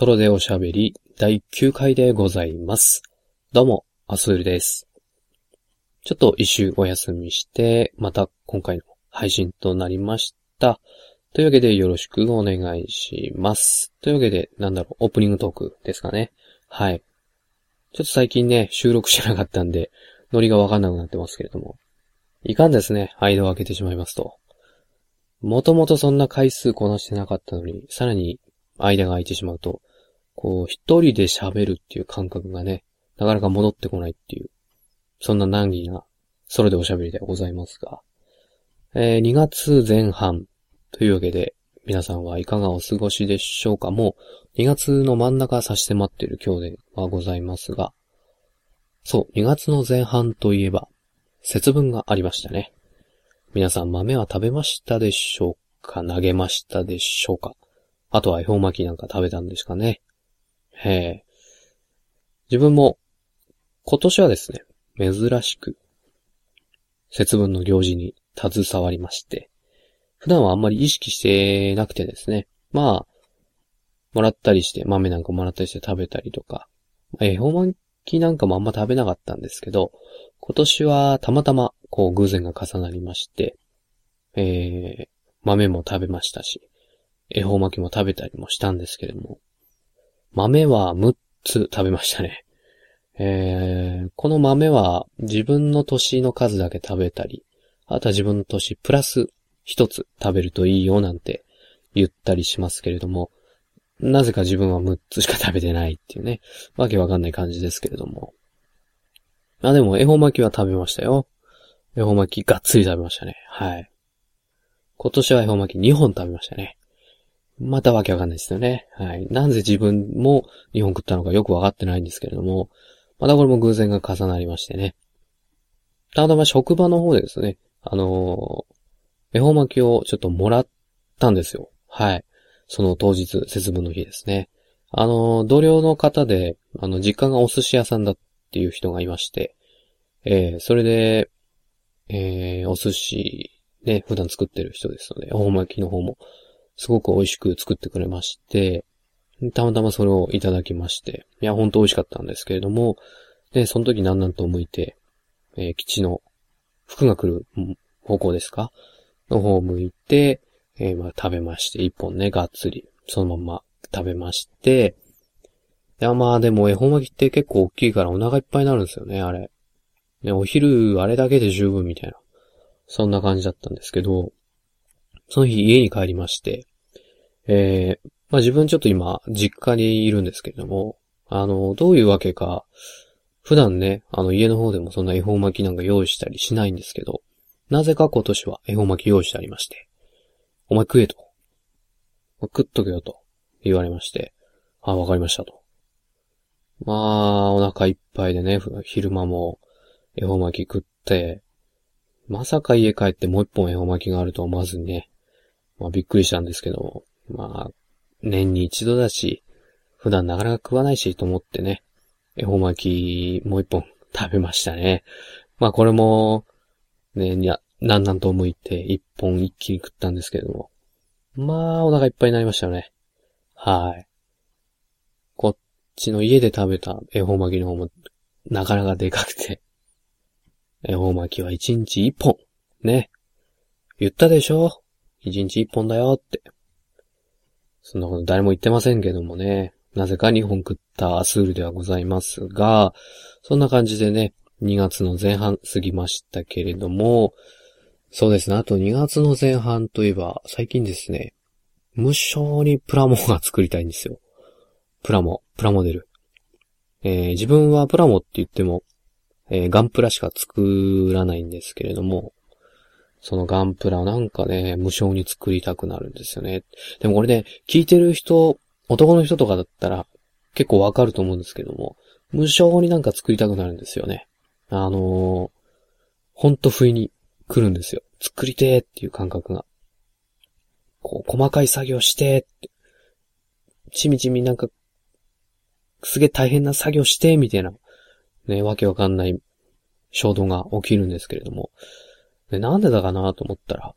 ソロでおしゃべり第9回でございます。どうも、アスールです。ちょっと一周お休みして、また今回の配信となりました。というわけでよろしくお願いします。というわけで、なんだろう、オープニングトークですかね。はい。ちょっと最近ね、収録してなかったんで、ノリがわかんなくなってますけれども。いかんですね、間を空けてしまいますと。もともとそんな回数こなしてなかったのに、さらに間が空いてしまうと、こう、一人で喋るっていう感覚がね、なかなか戻ってこないっていう、そんな難儀な、ソロでおしゃべりでございますが、えー2月前半というわけで、皆さんはいかがお過ごしでしょうか。もう、2月の真ん中差し迫っている今日ではございますが、そう、2月の前半といえば、節分がありましたね。皆さん豆は食べましたでしょうか？投げましたでしょうか？あとは恵方巻きなんか食べたんですかね？へえ。自分も、今年はですね、珍しく、節分の行事に携わりまして、普段はあんまり意識してなくてですね、まあ、もらったりして、豆なんかもらったりして食べたりとか、恵方巻きなんかもあんま食べなかったんですけど、今年はたまたま、こう偶然が重なりまして、えー、豆も食べましたし、恵方巻きも食べたりもしたんですけれども、豆は6つ食べましたね。えー、この豆は自分の年の数だけ食べたり、あとは自分の年プラス1つ食べるといいよなんて言ったりしますけれども、なぜか自分は6つしか食べてないっていうね、わけわかんない感じですけれども。あ、でも恵方巻きは食べましたよ。恵方巻きがっつり食べましたね。はい。今年は恵方巻き2本食べましたね。またわけわかんないですよね。はい。なぜ自分も2本食ったのかよくわかってないんですけれども、またこれも偶然が重なりましてね。たまたま職場の方でですね、あのー、恵方巻きをちょっともらったんですよ。はい。その当日、節分の日ですね。あのー、同僚の方で、あの、実家がお寿司屋さんだっていう人がいまして、えー、それで、えー、お寿司、ね、普段作ってる人ですので、恵方巻きの方も、すごく美味しく作ってくれまして、たまたまそれをいただきまして、いや、ほんと美味しかったんですけれども、で、その時なんなんと向いて、えー基地の服が来る方向ですか？の方を向いて、えーまあ、食べまして、一本ね、がっつり、そのまま食べまして、いや、まあでも恵方巻きって結構大きいからお腹いっぱいになるんですよね、あれ。ね、お昼あれだけで十分みたいな。そんな感じだったんですけど、その日家に帰りまして、えー、まあ自分ちょっと今、実家にいるんですけれども、あの、どういうわけか、普段ね、あの家の方でもそんな恵方巻きなんか用意したりしないんですけど、なぜか今年は恵方巻き用意してありまして、お前食えと。食っとけよと言われまして、あ、わかりましたと。まあ、お腹いっぱいでね、昼間も恵方巻き食って、まさか家帰ってもう一本恵方巻きがあると思わずにね、まあびっくりしたんですけども、まあ、年に一度だし、普段なかなか食わないしと思ってね、恵方巻きもう一本食べましたね。まあこれも、ね、にゃ、なんなんと向いて一本一気に食ったんですけれども。まあ、お腹いっぱいになりましたよね。はい。こっちの家で食べた恵方巻きの方も、なかなかでかくて。恵方巻きは一日一本。ね。言ったでしょ？一日一本だよって。そんなこと誰も言ってませんけどもね。なぜか二本食ったアスールではございますが、そんな感じでね、2月の前半過ぎましたけれども、そうですね。あと2月の前半といえば、最近ですね、無償にプラモが作りたいんですよ。プラモ、プラモデル。えー自分はプラモって言っても、えーガンプラしか作らないんですけれども、そのガンプラなんかね、無償に作りたくなるんですよね。でもこれね、聞いてる人、男の人とかだったら結構わかると思うんですけども、無償になんか作りたくなるんですよね。あのーほんと不意に来るんですよ。作りてーっていう感覚が。こう、細かい作業してーって。ちみちみなんか、すげえ大変な作業してーみたいな、ね、わけわかんない衝動が起きるんですけれども。でなんでだかなと思ったら、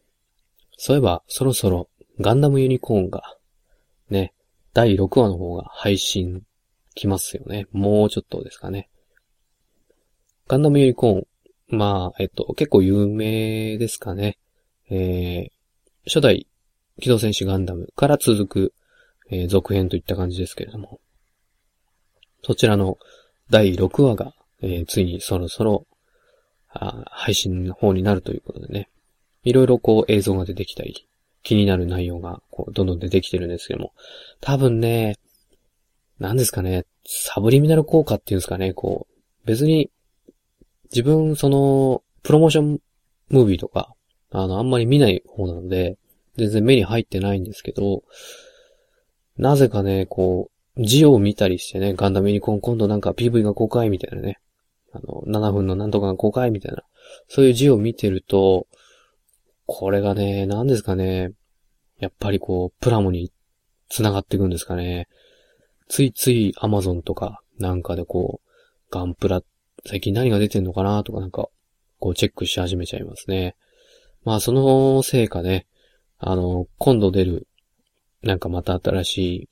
そういえば、そろそろ、ガンダムユニコーンが、ね、第6話の方が配信来ますよね。もうちょっとですかね。ガンダムユニコーン、まあ、えっと、結構有名ですかね。えー、初代機動戦士ガンダムから続く、えー、続編といった感じですけれども。そちらの第6話が、えー、ついにそろそろ、あ配信の方になるということでね。いろいろこう映像が出てきたり、気になる内容がこうどんどん出てきてるんですけども。多分ね、何ですかね、サブリミナル効果っていうんですかね、こう、別に、自分、その、プロモーションムービーとか、あの、あんまり見ない方なので、全然目に入ってないんですけど、なぜかね、こう、字を見たりしてね、ガンダムユニコーン今度なんか PV が公開みたいなね、あの、7分のなんとかが公開みたいな、そういう字を見てると、これがね、何ですかね、やっぱりこう、プラモに繋がっていくんですかね。ついつい Amazon とかなんかでこう、ガンプラ、最近何が出てんのかなとかなんか、こうチェックし始めちゃいますね。まあそのせいかね、あの、今度出る、なんかまた新しい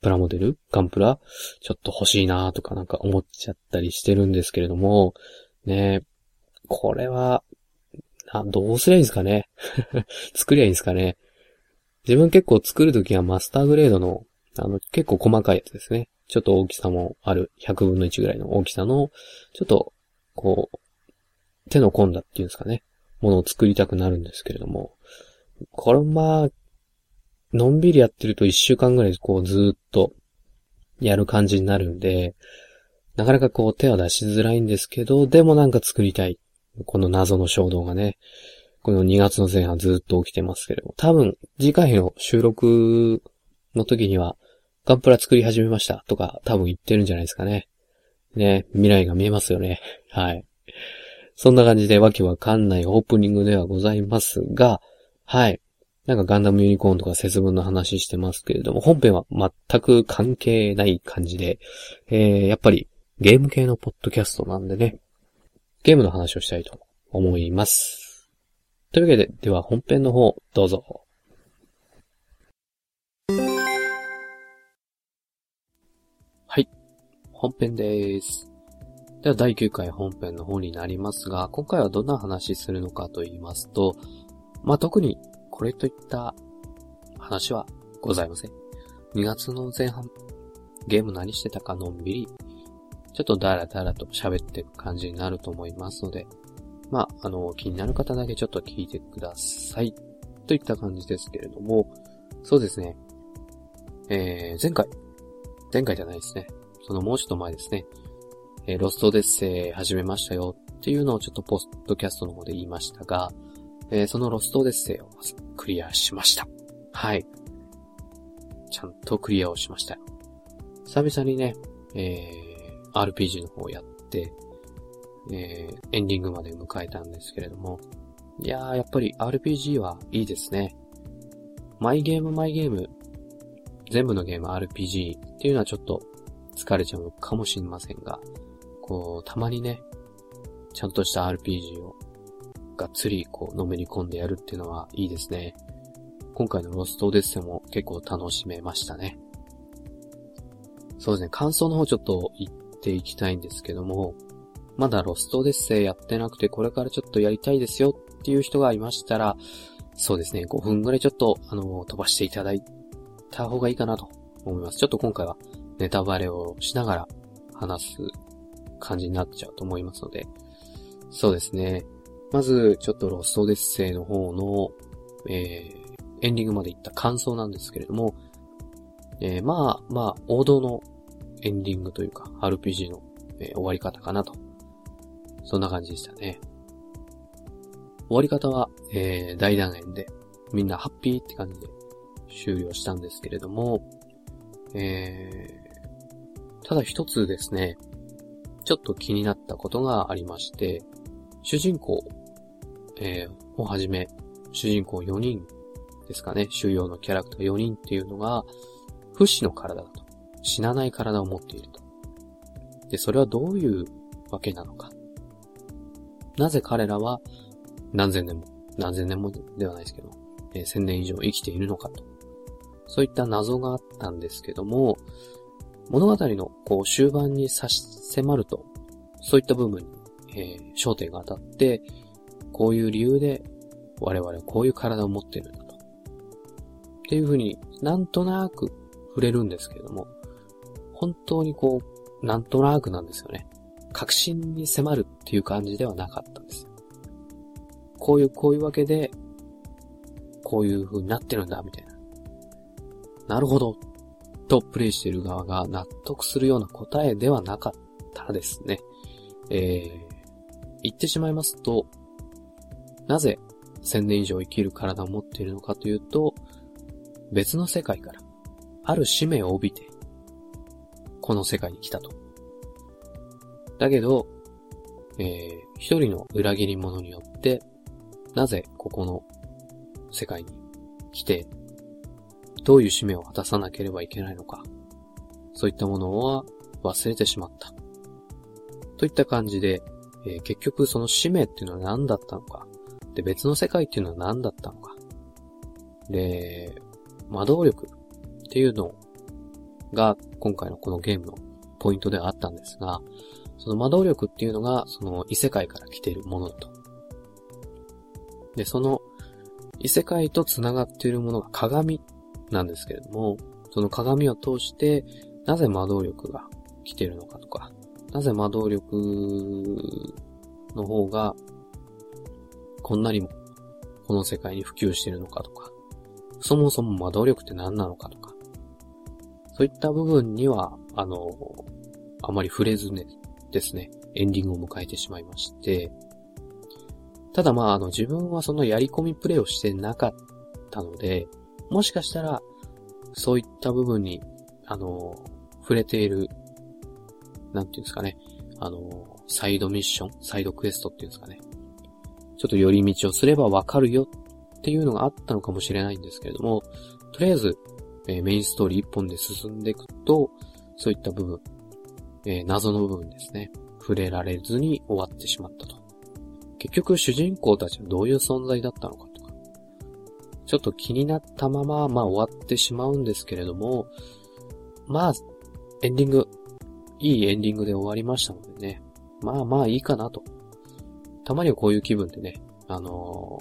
プラモデル？ガンプラ？ちょっと欲しいなとかなんか思っちゃったりしてるんですけれども、ね。これは、どうすりゃいいんですかね？作りゃいいんですかね？自分結構作るときはマスターグレードのあの、結構細かいやつですね。ちょっと大きさもある、100分の1ぐらいの大きさの、ちょっと、こう、手の込んだっていうんですかね。ものを作りたくなるんですけれども。これまあ、のんびりやってると1週間ぐらいこうずっとやる感じになるんで、なかなかこう手は出しづらいんですけど、でもなんか作りたい。この謎の衝動がね、この2月の前半ずっと起きてますけれども、多分次回の収録の時にはガンプラ作り始めましたとか多分言ってるんじゃないですかね。ね、未来が見えますよね。はい。そんな感じでわけわかんないオープニングではございますが、はい。なんかガンダムユニコーンとか節分の話してますけれども、本編は全く関係ない感じで、えー、やっぱりゲーム系のポッドキャストなんでね、ゲームの話をしたいと思います。というわけで、では本編の方、どうぞ。はい本編です。では第9回本編の方になりますが、今回はどんな話するのかと言いますと、まあ、特にこれといった話はございません。2月の前半、ゲーム何してたかのんびり、ちょっとダラダラと喋っていく感じになると思いますので、まあ、あの、気になる方だけちょっと聞いてください。といった感じですけれども、そうですね。えー、前回、前回じゃないですね。そのもうちょっと前ですね、えー、ロストデッセイ始めましたよっていうのをちょっとポストキャストの方で言いましたが、えー、そのロストデッセイをクリアしました。はい。ちゃんとクリアをしました。久々にね、えー、RPG の方をやって、えー、エンディングまで迎えたんですけれども、いやー、やっぱり RPG はいいですね。マイゲームマイゲーム、全部のゲーム RPG っていうのはちょっと疲れちゃうかもしれませんが、こう、たまにね、ちゃんとした RPG をがっつりこう、のめり込んでやるっていうのはいいですね。今回のロストオデッセも結構楽しめましたね。そうですね、感想の方ちょっと言っていきたいんですけども、まだロストオデッセイやってなくてこれからちょっとやりたいですよっていう人がいましたら、そうですね、5分ぐらいちょっと、あの、飛ばしていただいた方がいいかなと思います。ちょっと今回はネタバレをしながら話す感じになっちゃうと思いますので、そうですね。まず、ちょっとロストデッセイの方の、えー、エンディングまで行った感想なんですけれども、えー、まあ、まあ、王道のエンディングというか、RPG の、えー、終わり方かなと。そんな感じでしたね。終わり方は、えー、大団円で、みんなハッピーって感じで終了したんですけれども、えただ一つですね、ちょっと気になったことがありまして、主人公、えー、をはじめ、主人公4人ですかね、主要のキャラクター4人っていうのが、不死の体だと。死なない体を持っていると。で、それはどういうわけなのか。なぜ彼らは何千年も、何千年もではないですけど、えー、1000年以上生きているのかと。そういった謎があったんですけども、物語のこう終盤に差し迫ると、そういった部分に、えー、焦点が当たって、こういう理由で我々こういう体を持ってるんだと。っていうふうになんとなく触れるんですけれども、本当にこう、なんとなくなんですよね。確信に迫るっていう感じではなかったんです。こういう、こういうわけで、こういう風になってるんだ、みたいな。なるほど。とプレイしている側が納得するような答えではなかったですね。えー、言ってしまいますと、なぜ1000年以上生きる体を持っているのかというと、別の世界から、ある使命を帯びて、この世界に来たと。だけど、えー、一人の裏切り者によって、なぜここの世界に来て、どういう使命を果たさなければいけないのか、そういったものは忘れてしまった。といった感じで、えー、結局その使命っていうのは何だったのか、で、別の世界っていうのは何だったのか、で、魔導力っていうのが今回のこのゲームのポイントではあったんですが、その魔導力っていうのがその異世界から来ているものだと。で、その異世界と繋がっているものが鏡なんですけれども、その鏡を通して、なぜ魔導力が来ているのかとか、なぜ魔導力の方が、こんなにも、この世界に普及してるのかとか、そもそも魔導力って何なのかとか、そういった部分には、あの、あまり触れずね、ですね、エンディングを迎えてしまいまして、ただまあ、あの、自分はそのやり込みプレイをしてなかったので、もしかしたら、そういった部分に、あの、触れている、なんていうんですかね、あの、サイドミッション、サイドクエストっていうんですかね。ちょっと寄り道をすればわかるよっていうのがあったのかもしれないんですけれども、とりあえず、えー、メインストーリー一本で進んでいくと、そういった部分、えー、謎の部分ですね、触れられずに終わってしまったと。結局主人公たちはどういう存在だったのかとかちょっと気になったまま、まあ終わってしまうんですけれども、まあ、エンディング、いいエンディングで終わりましたのでね、まあまあいいかなと。たまにはこういう気分でね、あの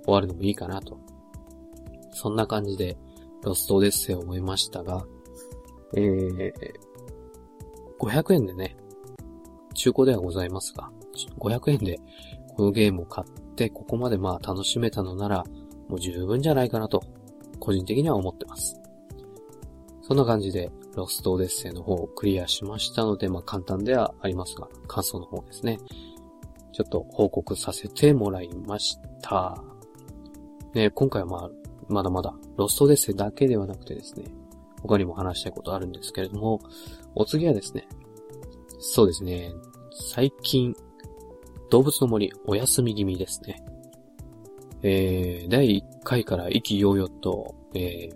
ー、終わるのもいいかなと。そんな感じで、ロストオデッセイを思いましたが、えー、500円でね、中古ではございますが、500円でこのゲームを買って、ここまでまあ楽しめたのなら、もう十分じゃないかなと、個人的には思ってます。そんな感じで、ロストオデッセイの方をクリアしましたので、まあ簡単ではありますが、感想の方ですね。ちょっと報告させてもらいました。ね、今回はまあ、まだまだ、ロストデッセだけではなくてですね、他にも話したいことあるんですけれども、お次はですね、そうですね、最近、動物の森お休み気味ですね。えー、第1回から意気揚々と、えー、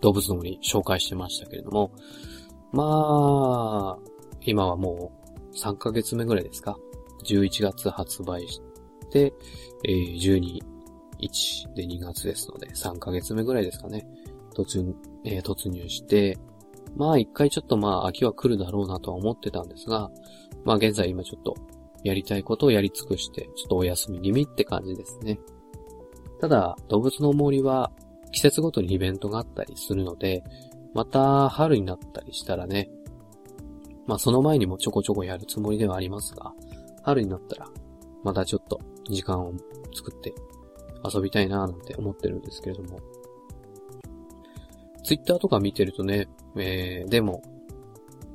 動物の森紹介してましたけれども、まあ、今はもう3ヶ月目ぐらいですか ?11 月発売して、えー、12、1で2月ですので、3ヶ月目ぐらいですかね。突入、えー、突入して、まあ一回ちょっとまあ秋は来るだろうなとは思ってたんですが、まあ現在今ちょっとやりたいことをやり尽くして、ちょっとお休み気味って感じですね。ただ、動物の森は季節ごとにイベントがあったりするので、また春になったりしたらね、まあその前にもちょこちょこやるつもりではありますが、春になったら、またちょっと時間を作って遊びたいなーなんて思ってるんですけれども。ツイッターとか見てるとね、えー、でも、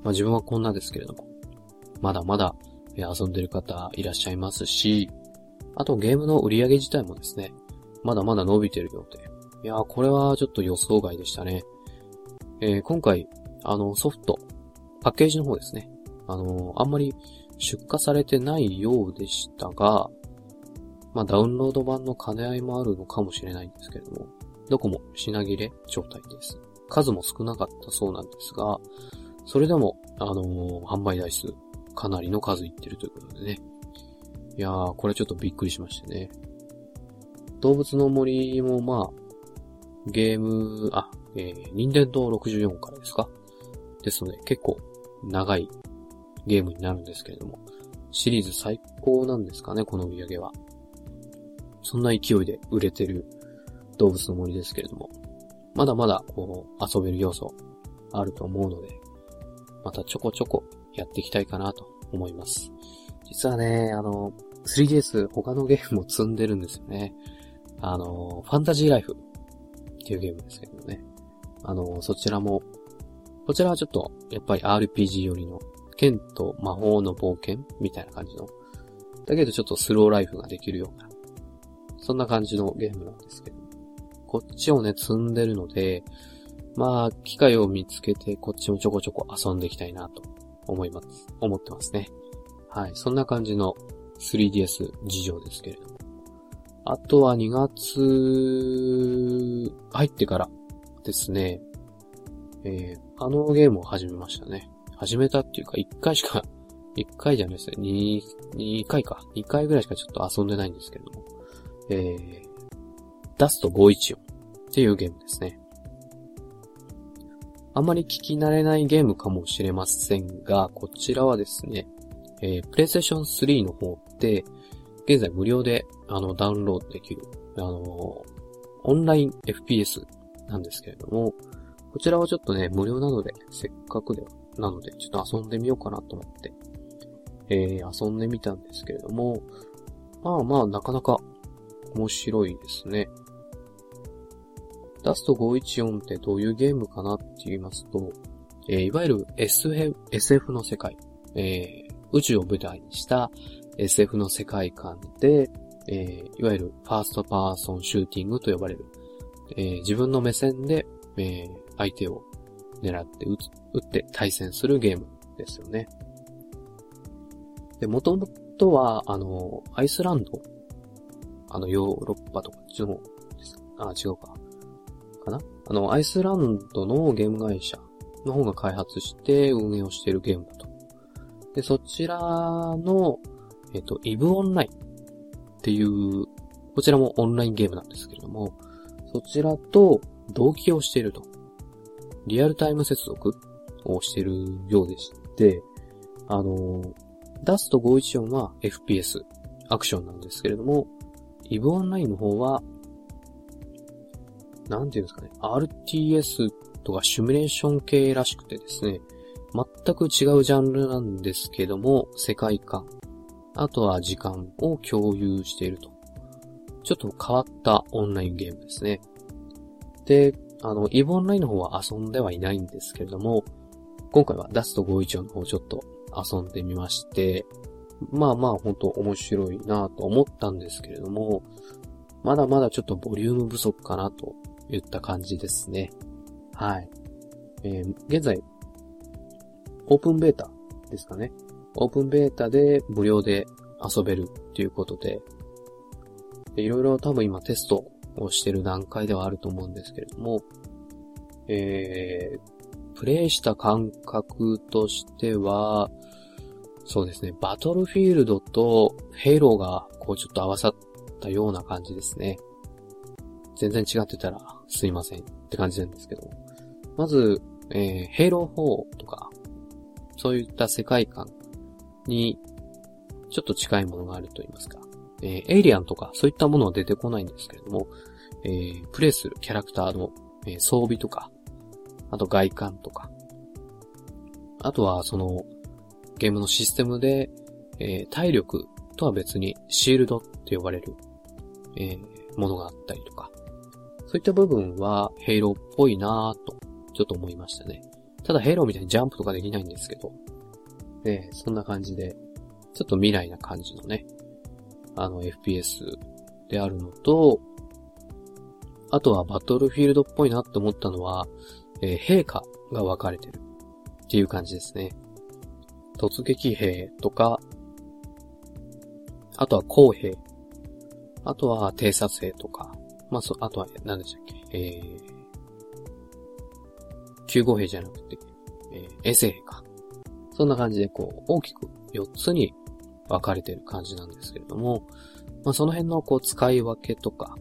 まあ自分はこんなですけれども、まだまだ遊んでる方いらっしゃいますし、あとゲームの売り上げ自体もですね、まだまだ伸びてるようで。いやー、これはちょっと予想外でしたね。えー、今回、あの、ソフト、パッケージの方ですね。あのー、あんまり出荷されてないようでしたが、まあ、ダウンロード版の兼ね合いもあるのかもしれないんですけれども、どこも品切れ状態です。数も少なかったそうなんですが、それでも、あのー、販売台数、かなりの数いってるということでね。いやー、これちょっとびっくりしましたね。動物の森もまあ、ゲーム、あ、えー、任天堂64からですか？ですので、結構長いゲームになるんですけれども、シリーズ最高なんですかね、この売り上げは。そんな勢いで売れてる動物の森ですけれども、まだまだこう遊べる要素あると思うので、またちょこちょこやっていきたいかなと思います。実はね、あの、3DS 他のゲームも積んでるんですよね。あの、ファンタジーライフっていうゲームですけどね。あの、そちらも、こちらはちょっと、やっぱり RPG 寄りの、剣と魔法の冒険みたいな感じの、だけどちょっとスローライフができるような、そんな感じのゲームなんですけど。こっちをね、積んでるので、まあ、機会を見つけて、こっちもちょこちょこ遊んでいきたいなと思います。思ってますね。はい。そんな感じの 3DS 事情ですけれども。あとは2月入ってからですね、えー、あのゲームを始めましたね。始めたっていうか、1回しか、1回じゃないですね。2、2回か。2回ぐらいしかちょっと遊んでないんですけれども。えー、ダスト514っていうゲームですね。あんまり聞き慣れないゲームかもしれませんが、こちらはですね、えー、PlayStation 3の方で、現在無料で、あの、ダウンロードできる、あの、オンライン FPS なんですけれども、こちらはちょっとね、無料なので、せっかくでは、なので、ちょっと遊んでみようかなと思って、えー、遊んでみたんですけれども、まあまあ、なかなか面白いですね。ダスト514ってどういうゲームかなって言いますと、えー、いわゆる SF, の世界、えー、宇宙を舞台にした SF の世界観で、えー、いわゆるファーストパーソンシューティングと呼ばれる、えー、自分の目線で、えー、相手を狙って撃つ。撃って対戦するゲームですよね。で、もともとは、あの、アイスランド、あの、ヨーロッパとか、っちの方です。あ、違うか。かな？あの、アイスランドのゲーム会社の方が開発して運営をしているゲームだと。で、そちらの、えっ、と、イブオンラインっていう、こちらもオンラインゲームなんですけれども、そちらと同期をしていると。リアルタイム接続をしてるようでして、あの、ダスト514は FPS、アクションなんですけれども、イブオンラインの方はなんていうんですかね、RTS とかシミュレーション系らしくてですね、全く違うジャンルなんですけども、世界観、あとは時間を共有していると。ちょっと変わったオンラインゲームですね。で、あの、イブオンラインの方は遊んではいないんですけれども、今回はダスト51の方ちょっと遊んでみまして、まあまあ本当面白いなと思ったんですけれども、まだまだちょっとボリューム不足かなと言った感じですね。はい。えー、現在、オープンベータですかね。オープンベータで無料で遊べるっていうことで、いろいろ多分今テストをしてる段階ではあると思うんですけれども、えー、プレイした感覚としては、そうですね、バトルフィールドとヘイローがこうちょっと合わさったような感じですね。全然違ってたらすいませんって感じなんですけど。まず、えー、ヘイロー4とか、そういった世界観にちょっと近いものがあると言いますか。えー、エイリアンとかそういったものは出てこないんですけれども、えー、プレイするキャラクターの、えー、装備とか、あと外観とか、あとはそのゲームのシステムで、えー、体力とは別にシールドって呼ばれる、えー、ものがあったりとか、そういった部分はヘイローっぽいなぁと、ちょっと思いましたね。ただヘイローみたいにジャンプとかできないんですけど、えそんな感じで、ちょっと未来な感じのね、あの FPS であるのと、あとはバトルフィールドっぽいなって思ったのは、えー、陛下が分かれてるっていう感じですね。突撃兵とか、あとは公兵、あとは偵察兵とか、まあ、そ、あとは、何でしたっけ、えー、救護兵じゃなくて、えー、衛生兵か。そんな感じで、こう、大きく4つに分かれてる感じなんですけれども、まあ、その辺の、こう、使い分けとか、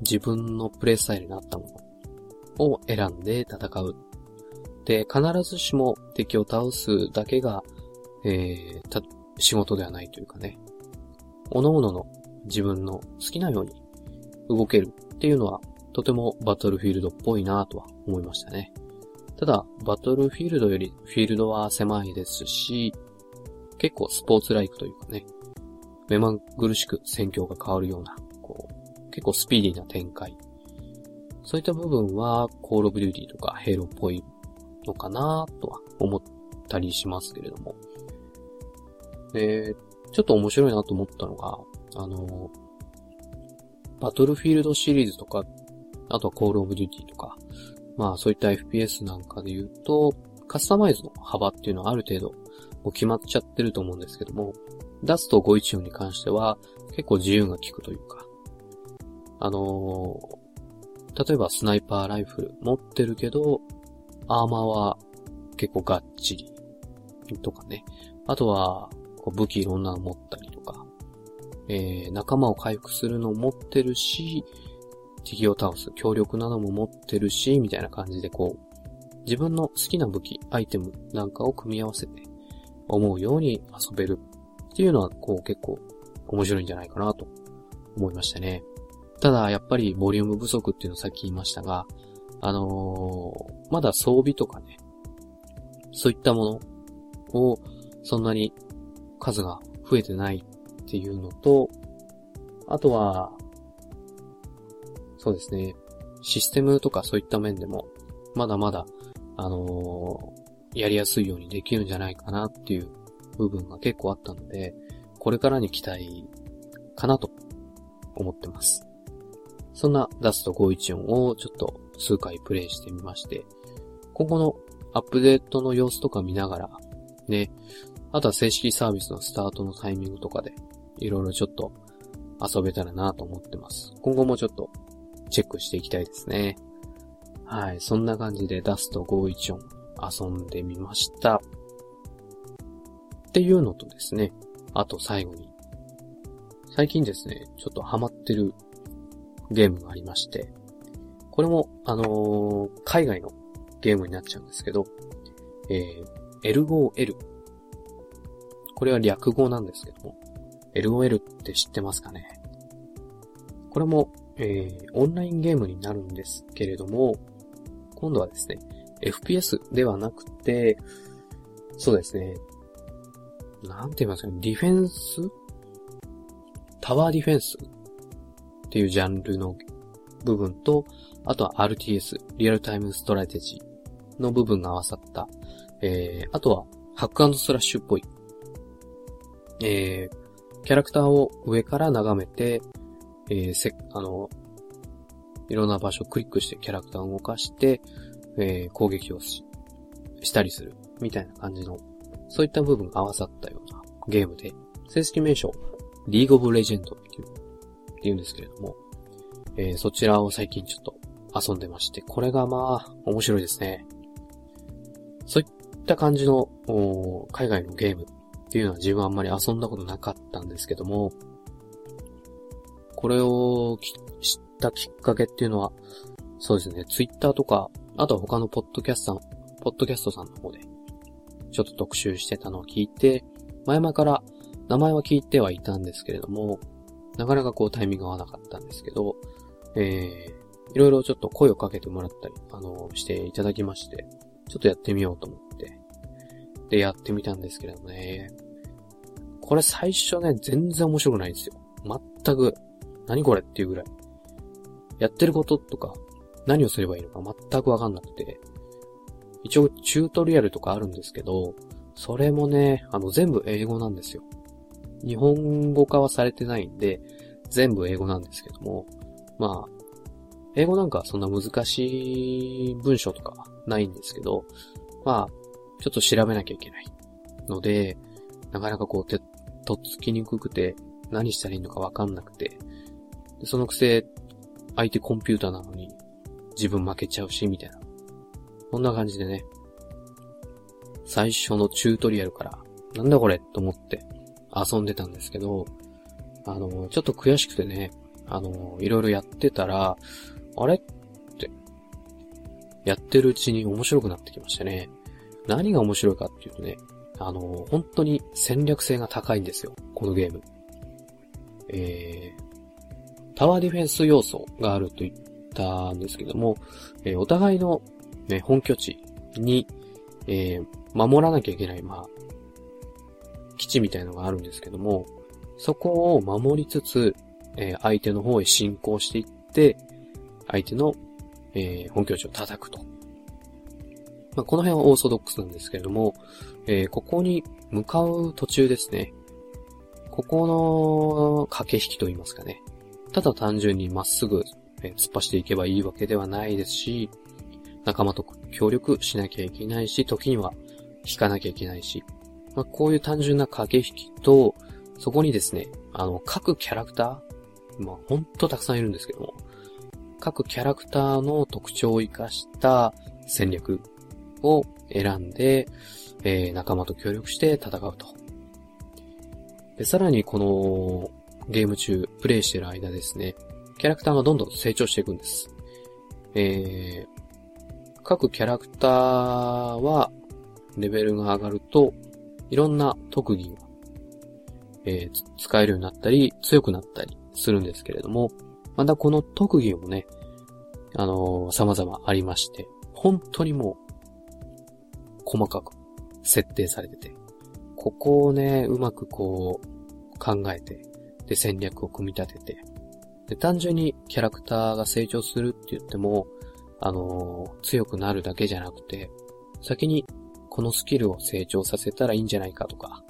自分のプレイスタイルに合ったものを選んで戦う。で、必ずしも敵を倒すだけが、えー、た、仕事ではないというかね。各々の自分の好きなように動けるっていうのは、とてもバトルフィールドっぽいなとは思いましたね。ただ、バトルフィールドよりフィールドは狭いですし、結構スポーツライクというかね、目まぐるしく戦況が変わるような、こう、結構スピーディーな展開。そういった部分は、コールオブデューティーとかヘイローっぽいのかなとは思ったりしますけれども。で、ちょっと面白いなと思ったのが、あの、バトルフィールドシリーズとか、あとはコールオブデューティーとか、まあそういった FPS なんかで言うと、カスタマイズの幅っていうのはある程度もう決まっちゃってると思うんですけども、ダスト514に関しては結構自由が利くというか、あのー、例えばスナイパーライフル持ってるけど、アーマーは結構がっちりとかね。あとは、武器いろんなの持ったりとか、えー、仲間を回復するのを持ってるし、敵を倒す強力なのも持ってるし、みたいな感じでこう、自分の好きな武器、アイテムなんかを組み合わせて、思うように遊べるっていうのは、こう結構面白いんじゃないかなと思いましたね。ただ、やっぱりボリューム不足っていうのをさっき言いましたが、あのー、まだ装備とかね、そういったものをそんなに数が増えてないっていうのと、あとは、そうですね、システムとかそういった面でも、まだまだ、あのー、やりやすいようにできるんじゃないかなっていう部分が結構あったので、これからに期待かなと思ってます。そんなダスト514をちょっと数回プレイしてみまして、今後のアップデートの様子とか見ながら、ね、あとは正式サービスのスタートのタイミングとかで、いろいろちょっと遊べたらなと思ってます。今後もちょっとチェックしていきたいですね。はい、そんな感じでダスト514遊んでみました。っていうのとですね、あと最後に、最近ですね、ちょっとハマってるゲームがありまして、これも、あのー、海外のゲームになっちゃうんですけど、えー、L5L。これは略語なんですけども、LOL って知ってますかね？これも、えー、オンラインゲームになるんですけれども、今度はですね、FPS ではなくて、そうですね、なんて言いますかね、ディフェンス？タワーディフェンス？っていうジャンルの部分と、あとは RTS、リアルタイムストラテジーの部分が合わさった、えー、あとはハックスラッシュっぽい、えー、キャラクターを上から眺めて、えー、せ、あの、いろんな場所をクリックしてキャラクターを動かして、えー、攻撃をし、したりする、みたいな感じの、そういった部分が合わさったようなゲームで、正式名称、リーグオブレジェンドっていう、って言うんですけれども、えー、そちらを最近ちょっと遊んでまして、これがまあ、面白いですね。そういった感じの、海外のゲームっていうのは自分はあんまり遊んだことなかったんですけども、これを知ったきっかけっていうのは、そうですね、ツイッターとか、あとは他のポッドキャストさんポッドキャストさんの方で、ちょっと特集してたのを聞いて、前々から名前は聞いてはいたんですけれども、なかなかこうタイミング合わなかったんですけど、えー、いろいろちょっと声をかけてもらったり、あの、していただきまして、ちょっとやってみようと思って、で、やってみたんですけれどね。これ最初ね、全然面白くないんですよ。全く、何これっていうぐらい。やってることとか、何をすればいいのか全くわかんなくて。一応、チュートリアルとかあるんですけど、それもね、あの、全部英語なんですよ。日本語化はされてないんで、全部英語なんですけども、まあ、英語なんかそんな難しい文章とかないんですけど、まあ、ちょっと調べなきゃいけないので、なかなかこう、て、とっつきにくくて、何したらいいのかわかんなくて、でそのくせ、相手コンピューターなのに、自分負けちゃうし、みたいな。こんな感じでね、最初のチュートリアルから、なんだこれと思って遊んでたんですけど、あの、ちょっと悔しくてね、あの、いろいろやってたら、あれって、やってるうちに面白くなってきましたね。何が面白いかっていうとね、あの、本当に戦略性が高いんですよ、このゲーム。えー、タワーディフェンス要素があると言ったんですけども、えー、お互いの、ね、本拠地に、えー、守らなきゃいけない、まあ、基地みたいのがあるんですけども、そこを守りつつ、えー、相手の方へ進行していって、相手の、えー、本拠地を叩くと。まあ、この辺はオーソドックスなんですけれども、えー、ここに向かう途中ですね。ここの駆け引きと言いますかね。ただ単純にまっすぐ、え突っ走っていけばいいわけではないですし、仲間と協力しなきゃいけないし、時には引かなきゃいけないし、まあ、こういう単純な駆け引きと、そこにですね、あの、各キャラクター、まあ、ほんとたくさんいるんですけども、各キャラクターの特徴を活かした戦略を選んで、えー、仲間と協力して戦うと。で、さらにこのゲーム中、プレイしてる間ですね、キャラクターがどんどん成長していくんです。えー、各キャラクターは、レベルが上がると、いろんな特技が、えー、使えるようになったり、強くなったりするんですけれども、またこの特技もね、あのー、様々ありまして、本当にもう、細かく設定されてて、ここをね、うまくこう、考えて、で、戦略を組み立てて、で、単純にキャラクターが成長するって言っても、あのー、強くなるだけじゃなくて、先にこのスキルを成長させたらいいんじゃないかとか、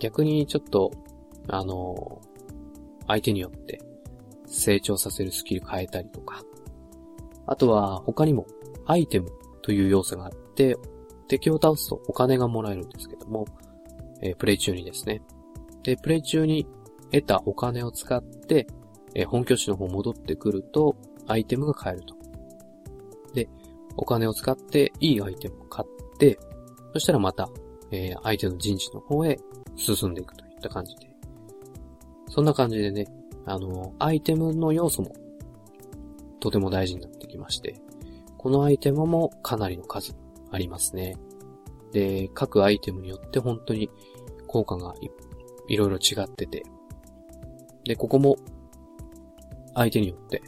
逆にちょっと、あの、相手によって成長させるスキル変えたりとか、あとは他にもアイテムという要素があって、敵を倒すとお金がもらえるんですけども、えー、プレイ中にですね。で、プレイ中に得たお金を使って、えー、本拠地の方戻ってくると、アイテムが買えると。で、お金を使っていいアイテムを買って、そしたらまた、えー、相手の陣地の方へ進んでいくといった感じで。そんな感じでね、あの、アイテムの要素もとても大事になってきまして、このアイテムもかなりの数ありますね。で、各アイテムによって本当に効果がいいろいろ違ってて、で、ここも相手によって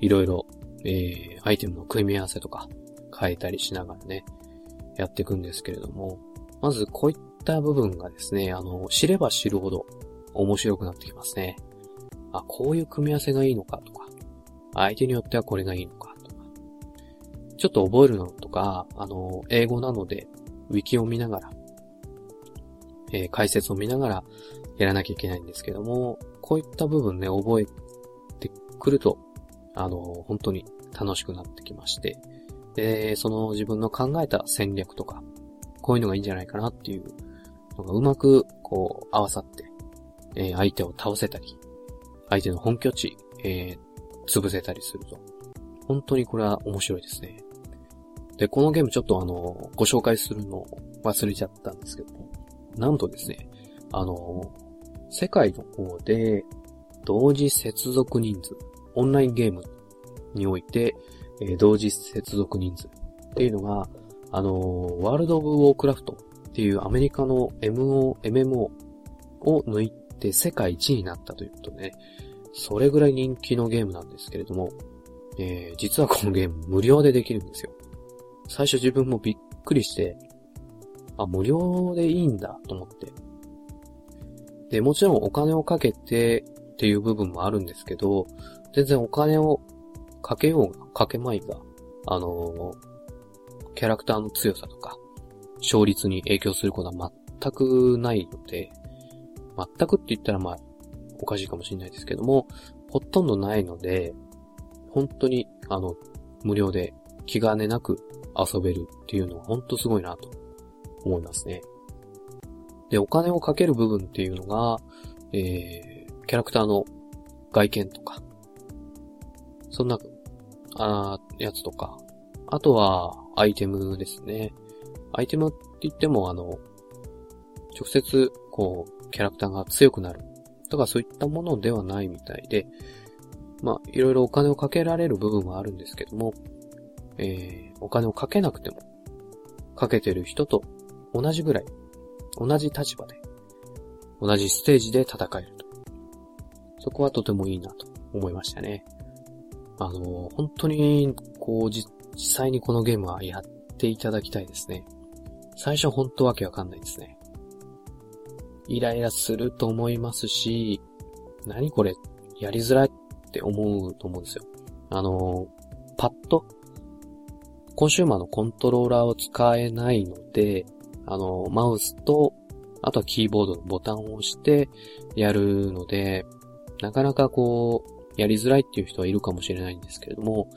いろいろ、えー、アイテムの組み合わせとか変えたりしながらね、やっていくんですけれども、まずこういった部分がですね、あの、知れば知るほど面白くなってきますね。あ、こういう組み合わせがいいのかとか、相手によってはこれがいいのかとか、ちょっと覚えるのとか、あの、英語なので、ウィキを見ながら、えー、解説を見ながらやらなきゃいけないんですけども、こういった部分ね、覚えてくると、あの、本当に楽しくなってきまして、で、その自分の考えた戦略とか、こういうのがいいんじゃないかなっていうのがうまく、こう、合わさって、えー、相手を倒せたり、相手の本拠地、えー、潰せたりすると。本当にこれは面白いですね。で、このゲームちょっとあの、ご紹介するの忘れちゃったんですけども、なんとですね、あの、世界の方で、同時接続人数、オンラインゲームにおいて、え、同時接続人数っていうのが、あの、ワールド・オブ・ウォークラフトっていうアメリカの MO、MMO を抜いて世界一になったということ、ね、それぐらい人気のゲームなんですけれども、えー、実はこのゲーム無料でできるんですよ。最初自分もびっくりして、あ、無料でいいんだと思って。で、もちろんお金をかけてっていう部分もあるんですけど、全然お金をかけようが、かけまいが、あのー、キャラクターの強さとか、勝率に影響することは全くないので、全くって言ったらまあ、おかしいかもしれないですけども、ほとんどないので、本当に、あの、無料で気兼ねなく遊べるっていうのは本当すごいなと思いますね。で、お金をかける部分っていうのが、えー、キャラクターの外見とか、そんな、あやつとか、あとは、アイテムですね。アイテムって言っても、あの、直接、こう、キャラクターが強くなるとかそういったものではないみたいで、まあ、いろいろお金をかけられる部分はあるんですけども、えー、お金をかけなくても、かけてる人と同じぐらい、同じ立場で、同じステージで戦えると。そこはとてもいいなと思いましたね。あの、本当に、こう、実際にこのゲームはやっていただきたいですね。最初本当わけわかんないですね。イライラすると思いますし、何これ、やりづらいって思うと思うんですよ。あの、パッド？コンシューマーのコントローラーを使えないので、あの、マウスと、あとはキーボードのボタンを押してやるので、なかなかこう、やりづらいっていう人はいるかもしれないんですけれども、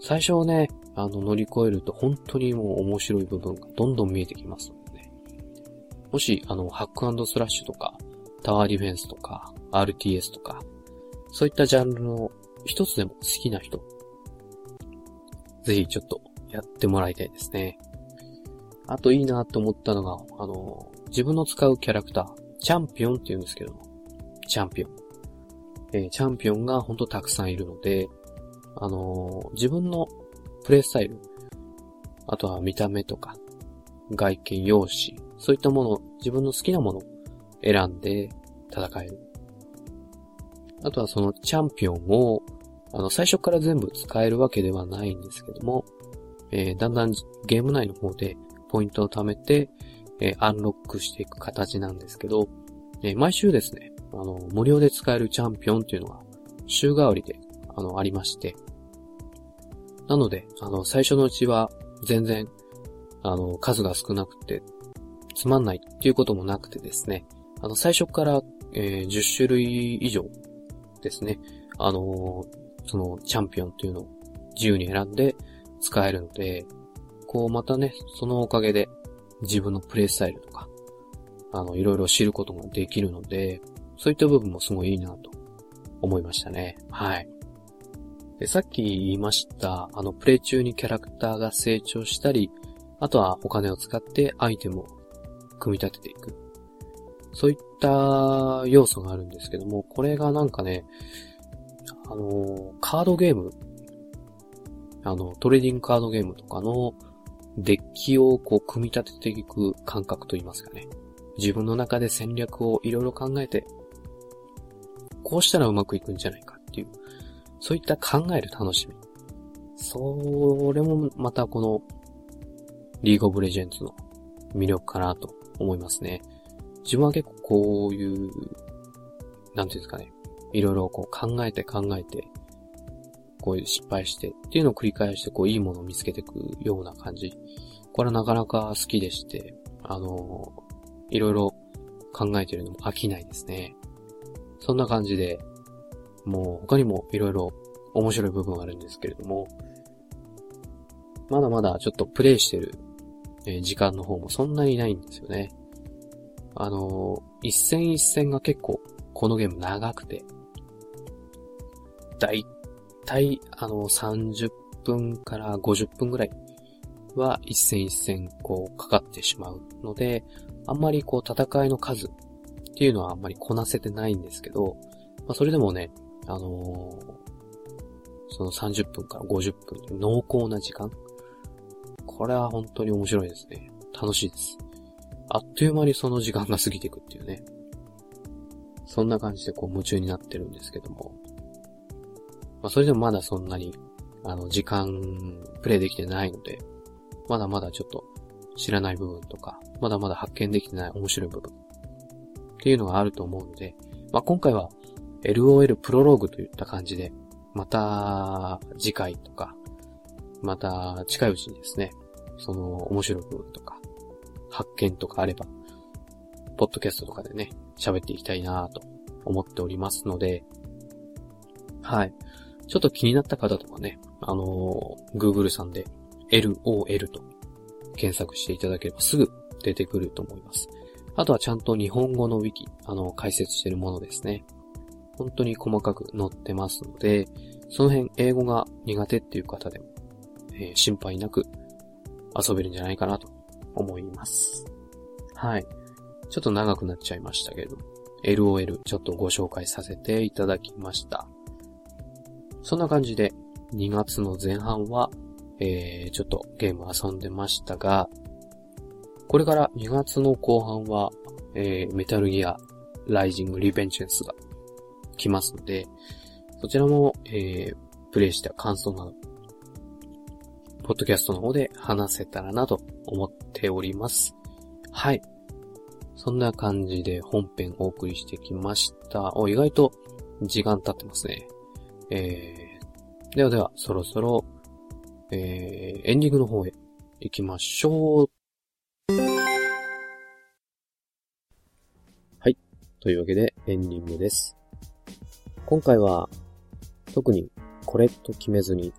最初はね、あの、乗り越えると本当にもう面白い部分がどんどん見えてきますのでね。もし、あの、ハックスラッシュとか、タワーディフェンスとか、RTS とか、そういったジャンルの一つでも好きな人、ぜひちょっとやってもらいたいですね。あといいなと思ったのが、あの、自分の使うキャラクター、チャンピオンって言うんですけども、チャンピオン。えー、チャンピオンがほんとたくさんいるので、あのー、自分のプレイスタイル、あとは見た目とか、外見、容姿、そういったもの、自分の好きなものを選んで戦える。あとはそのチャンピオンを、あの、最初から全部使えるわけではないんですけども、えー、だんだんゲーム内の方でポイントを貯めて、えー、アンロックしていく形なんですけど、えー、毎週ですね、あの、無料で使えるチャンピオンっていうのが、週替わりで、あの、ありまして、なので、あの、最初のうちは、全然、あの、数が少なくて、つまんないっていうこともなくてですね、あの、最初から、えー、10種類以上ですね、あのその、チャンピオンっていうのを自由に選んで使えるので、こう、またね、そのおかげで、自分のプレイスタイルとか、あの、いろいろ知ることができるので、そういった部分もすごいいいなと思いましたね。はい。で、さっき言いました、あの、プレイ中にキャラクターが成長したり、あとはお金を使ってアイテムを組み立てていく。そういった要素があるんですけども、これがなんかね、あの、カードゲーム、あの、トレーディングカードゲームとかのデッキをこう組み立てていく感覚といいますかね。自分の中で戦略をいろいろ考えて、こうしたらうまくいくんじゃないかっていう、そういった考える楽しみ。それもまたこの、リーグオブレジェンズの魅力かなと思いますね。自分は結構こういう、なんていうんですかね。いろいろこう考えて考えて、こういう失敗してっていうのを繰り返してこういいものを見つけていくような感じ。これはなかなか好きでして、あの、いろいろ考えてるのも飽きないですね。そんな感じで、もう他にもいろいろ面白い部分はあるんですけれども、まだまだちょっとプレイしてる、時間の方もそんなにないんですよね。あの一戦一戦が結構このゲーム長くて、だい体、あの、30分から50分ぐらいは一戦一戦こうかかってしまうので、あんまりこう戦いの数っていうのはあんまりこなせてないんですけど、まあそれでもね、あのー、その30分から50分濃厚な時間。これは本当に面白いですね。楽しいです。あっという間にその時間が過ぎていくっていうね。そんな感じでこう夢中になってるんですけども。まあ、それでもまだそんなに、あの、時間、プレイできてないので、まだまだちょっと知らない部分とか、まだまだ発見できてない面白い部分っていうのがあると思うので、まあ、今回は LOL プロローグといった感じで、また次回とか、また近いうちにですね、その面白い部分とか、発見とかあれば、ポッドキャストとかでね、喋っていきたいなと思っておりますので、はい。ちょっと気になった方とかね、あのー、Google さんで LOL と検索していただければすぐ出てくると思います。あとはちゃんと日本語のウィキ、あの、解説してるものですね。本当に細かく載ってますので、その辺英語が苦手っていう方でも、えー、心配なく遊べるんじゃないかなと思います。はい。ちょっと長くなっちゃいましたけれど、LOL ちょっとご紹介させていただきました。そんな感じで、2月の前半は、えー、ちょっとゲーム遊んでましたが、これから2月の後半は、えー、メタルギア、ライジング、リベンジェンスが来ますので、そちらも、えー、プレイした感想など、ポッドキャストの方で話せたらなと思っております。はい。そんな感じで本編お送りしてきました。お、意外と時間経ってますね。えー、ではでは、そろそろ、えー、エンディングの方へ行きましょう。というわけで、エンディングです。今回は、特にこれと決めずに、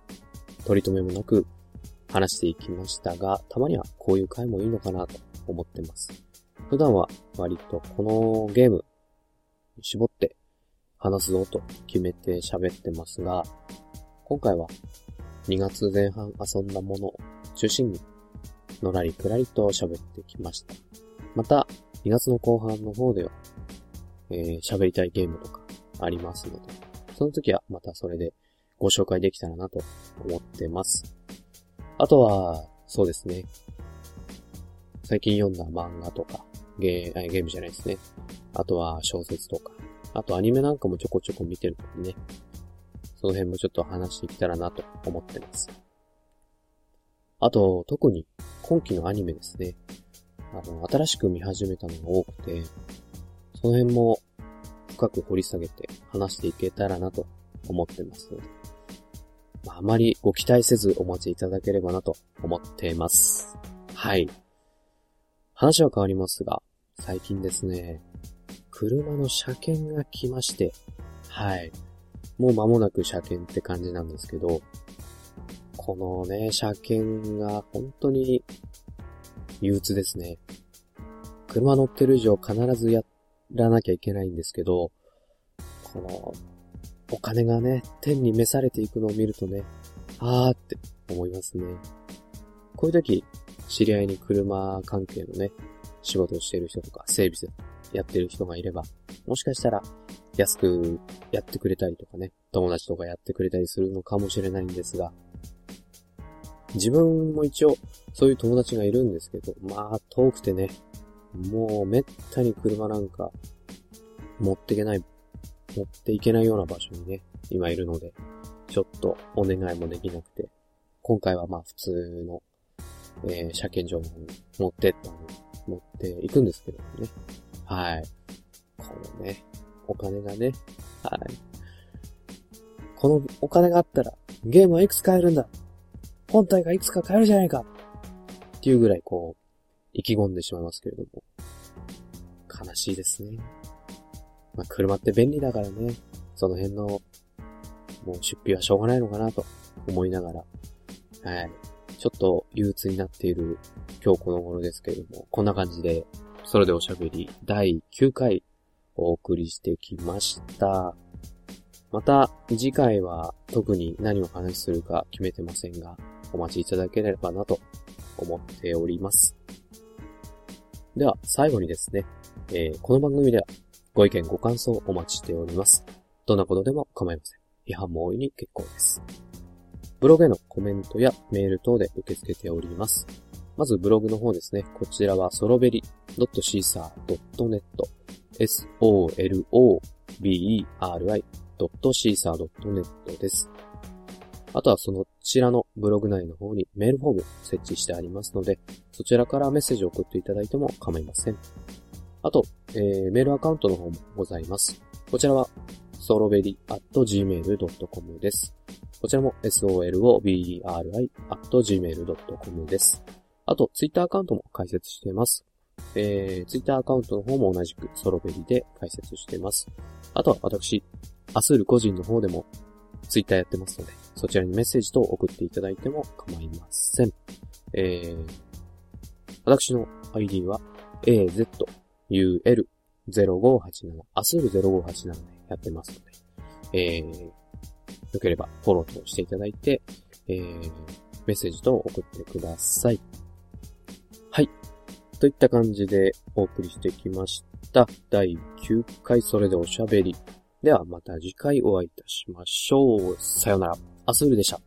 取り留めもなく話していきましたが、たまにはこういう回もいいのかなと思ってます。普段は割とこのゲーム、絞って話すぞと決めて喋ってますが、今回は2月前半遊んだものを中心にのらりくらりと喋ってきました。また、2月の後半の方では、えー、喋りたいゲームとかありますので、その時はまたそれでご紹介できたらなと思ってます。あとは、そうですね。最近読んだ漫画とか、ゲー、ゲームじゃないですね。あとは小説とか、あとアニメなんかもちょこちょこ見てるのでね。その辺もちょっと話していけたらなと思ってます。あと、特に今期のアニメですね。あの、新しく見始めたのが多くて、その辺も深く掘り下げて話していけたらなと思ってますので、あ、まりご期待せずお待ちいただければなと思っています。はい。話は変わりますが、最近ですね、車の車検が来まして、はい。もう間もなく車検って感じなんですけど、このね、車検が本当に憂鬱ですね。車乗ってる以上必ずやっらなきゃいけないんですけど、このお金がね、天に召されていくのを見るとね、あーって思いますね。こういう時、知り合いに車関係のね、仕事をしている人とか、整備やってる人がいれば、もしかしたら安くやってくれたりとかね、友達とかやってくれたりするのかもしれないんですが、自分も一応そういう友達がいるんですけど、まあ遠くてね、もうめったに車なんか持っていけない持っていけないような場所にね、今いるので、ちょっとお願いもできなくて、今回はまあ普通の、えー、車検場に持ってったの持っていくんですけどね。はい。このね、お金がね、はい。このお金があったら、ゲームはいくつ買えるんだ？本体がいくつか買えるじゃないかっていうぐらいこう、意気込んでしまいますけれども。悲しいですね。まあ、車って便利だからね、その辺の、もう出費はしょうがないのかなと思いながら、はい。ちょっと憂鬱になっている今日この頃ですけれども、こんな感じで、それでおしゃべり第9回お送りしてきました。また次回は特に何を話するか決めてませんが、お待ちいただければなと思っております。では最後にですね、えー、この番組ではご意見ご感想をお待ちしております。どんなことでも構いません。批判も大いに結構です。ブログへのコメントやメール等で受け付けております。まずブログの方ですね。こちらはソロベリ .caesar.net soloberi.caesar.net です。あとはそのちらのブログ内の方にメールフォーム設置してありますので、そちらからメッセージを送っていただいても構いません。あと、えー、メールアカウントの方もございます。こちらは、soloberi.gmail.com です。こちらも soloberi.gmail.com です。あと、ツイッターアカウントも開設しています。えー、ツイッターアカウントの方も同じくソロベリで開設しています。あとは私、アスール個人の方でもツイッターやってますので、そちらにメッセージ等送っていただいても構いません。えー、私の ID は AZ UL0587、アスル0587でやってますので、えー、よければフォローとしていただいて、えー、メッセージと送ってください。はい。といった感じでお送りしてきました。第9回それでおしゃべり。ではまた次回お会いいたしましょう。さようなら。アスールでした。